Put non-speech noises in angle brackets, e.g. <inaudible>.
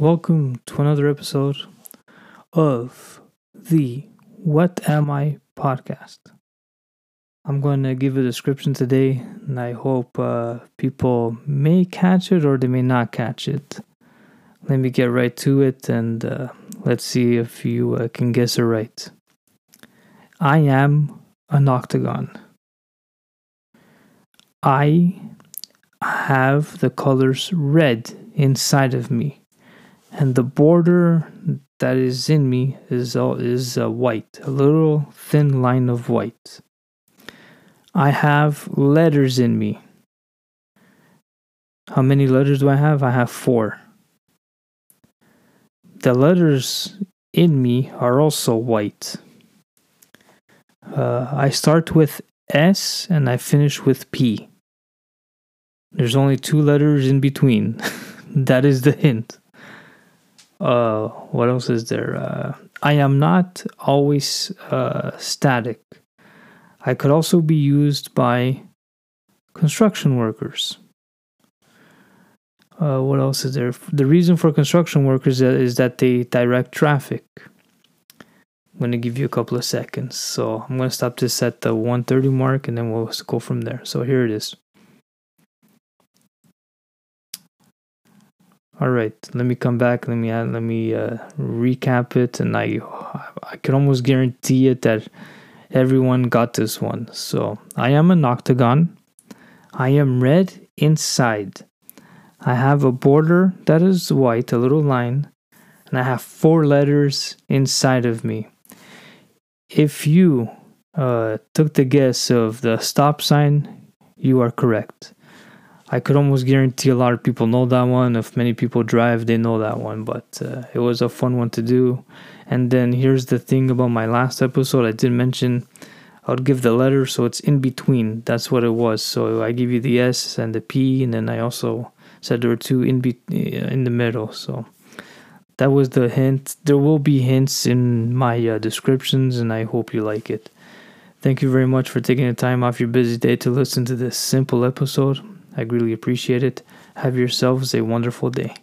Welcome to another episode of the What Am I podcast. I'm going to give a description today, and I hope uh, people may catch it or they may not catch it. Let me get right to it and uh, let's see if you uh, can guess it right. I am an octagon. I have the colors red inside of me, and the border that is in me is uh, is uh, white, a little thin line of white. I have letters in me. How many letters do I have? I have four. The letters in me are also white. Uh, I start with S and I finish with P. There's only two letters in between. <laughs> that is the hint. Uh, what else is there? Uh, I am not always uh, static. I could also be used by construction workers. Uh, what else is there? The reason for construction workers is that they direct traffic. I'm going to give you a couple of seconds. So I'm going to stop this at the 130 mark and then we'll go from there. So here it is. All right, let me come back. Let me add, let me uh, recap it, and I I can almost guarantee it that everyone got this one. So I am an octagon. I am red inside. I have a border that is white, a little line, and I have four letters inside of me. If you uh, took the guess of the stop sign, you are correct. I could almost guarantee a lot of people know that one. If many people drive, they know that one. But uh, it was a fun one to do. And then here's the thing about my last episode I did mention I would give the letter, so it's in between. That's what it was. So I give you the S and the P, and then I also said there were two in be- uh, in the middle. So that was the hint. There will be hints in my uh, descriptions, and I hope you like it. Thank you very much for taking the time off your busy day to listen to this simple episode. I greatly appreciate it. Have yourselves a wonderful day.